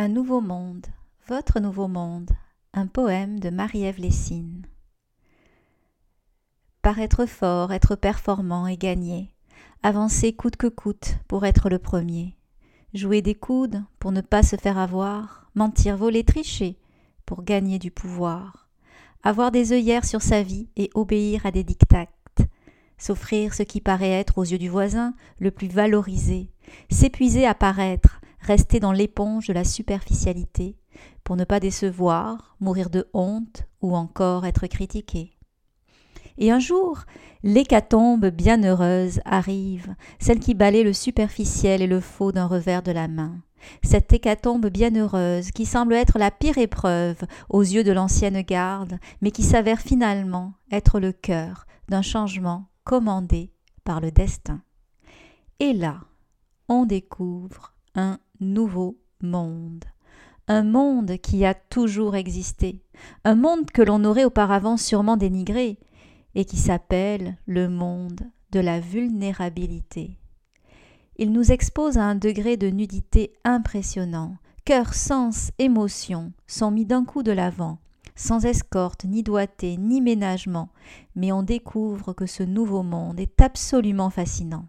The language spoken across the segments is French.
Un nouveau monde, votre nouveau monde, un poème de Marie-Ève Lessine. Paraître fort, être performant et gagner, avancer coûte que coûte pour être le premier, jouer des coudes pour ne pas se faire avoir, mentir, voler, tricher pour gagner du pouvoir, avoir des œillères sur sa vie et obéir à des dictates, s'offrir ce qui paraît être aux yeux du voisin le plus valorisé, s'épuiser à paraître, rester dans l'éponge de la superficialité, pour ne pas décevoir, mourir de honte ou encore être critiqué. Et un jour, l'hécatombe bienheureuse arrive, celle qui balaye le superficiel et le faux d'un revers de la main. Cette hécatombe bienheureuse qui semble être la pire épreuve aux yeux de l'ancienne garde, mais qui s'avère finalement être le cœur d'un changement commandé par le destin. Et là, on découvre un nouveau monde. Un monde qui a toujours existé, un monde que l'on aurait auparavant sûrement dénigré, et qui s'appelle le monde de la vulnérabilité. Il nous expose à un degré de nudité impressionnant. Cœur, sens, émotion sont mis d'un coup de l'avant, sans escorte, ni doigté, ni ménagement, mais on découvre que ce nouveau monde est absolument fascinant.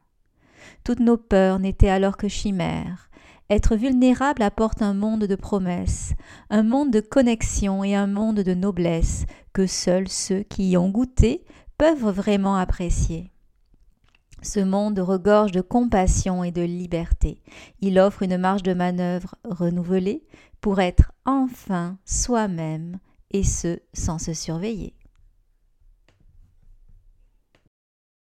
Toutes nos peurs n'étaient alors que chimères, être vulnérable apporte un monde de promesses, un monde de connexion et un monde de noblesse que seuls ceux qui y ont goûté peuvent vraiment apprécier. Ce monde regorge de compassion et de liberté. Il offre une marge de manœuvre renouvelée pour être enfin soi-même, et ce sans se surveiller.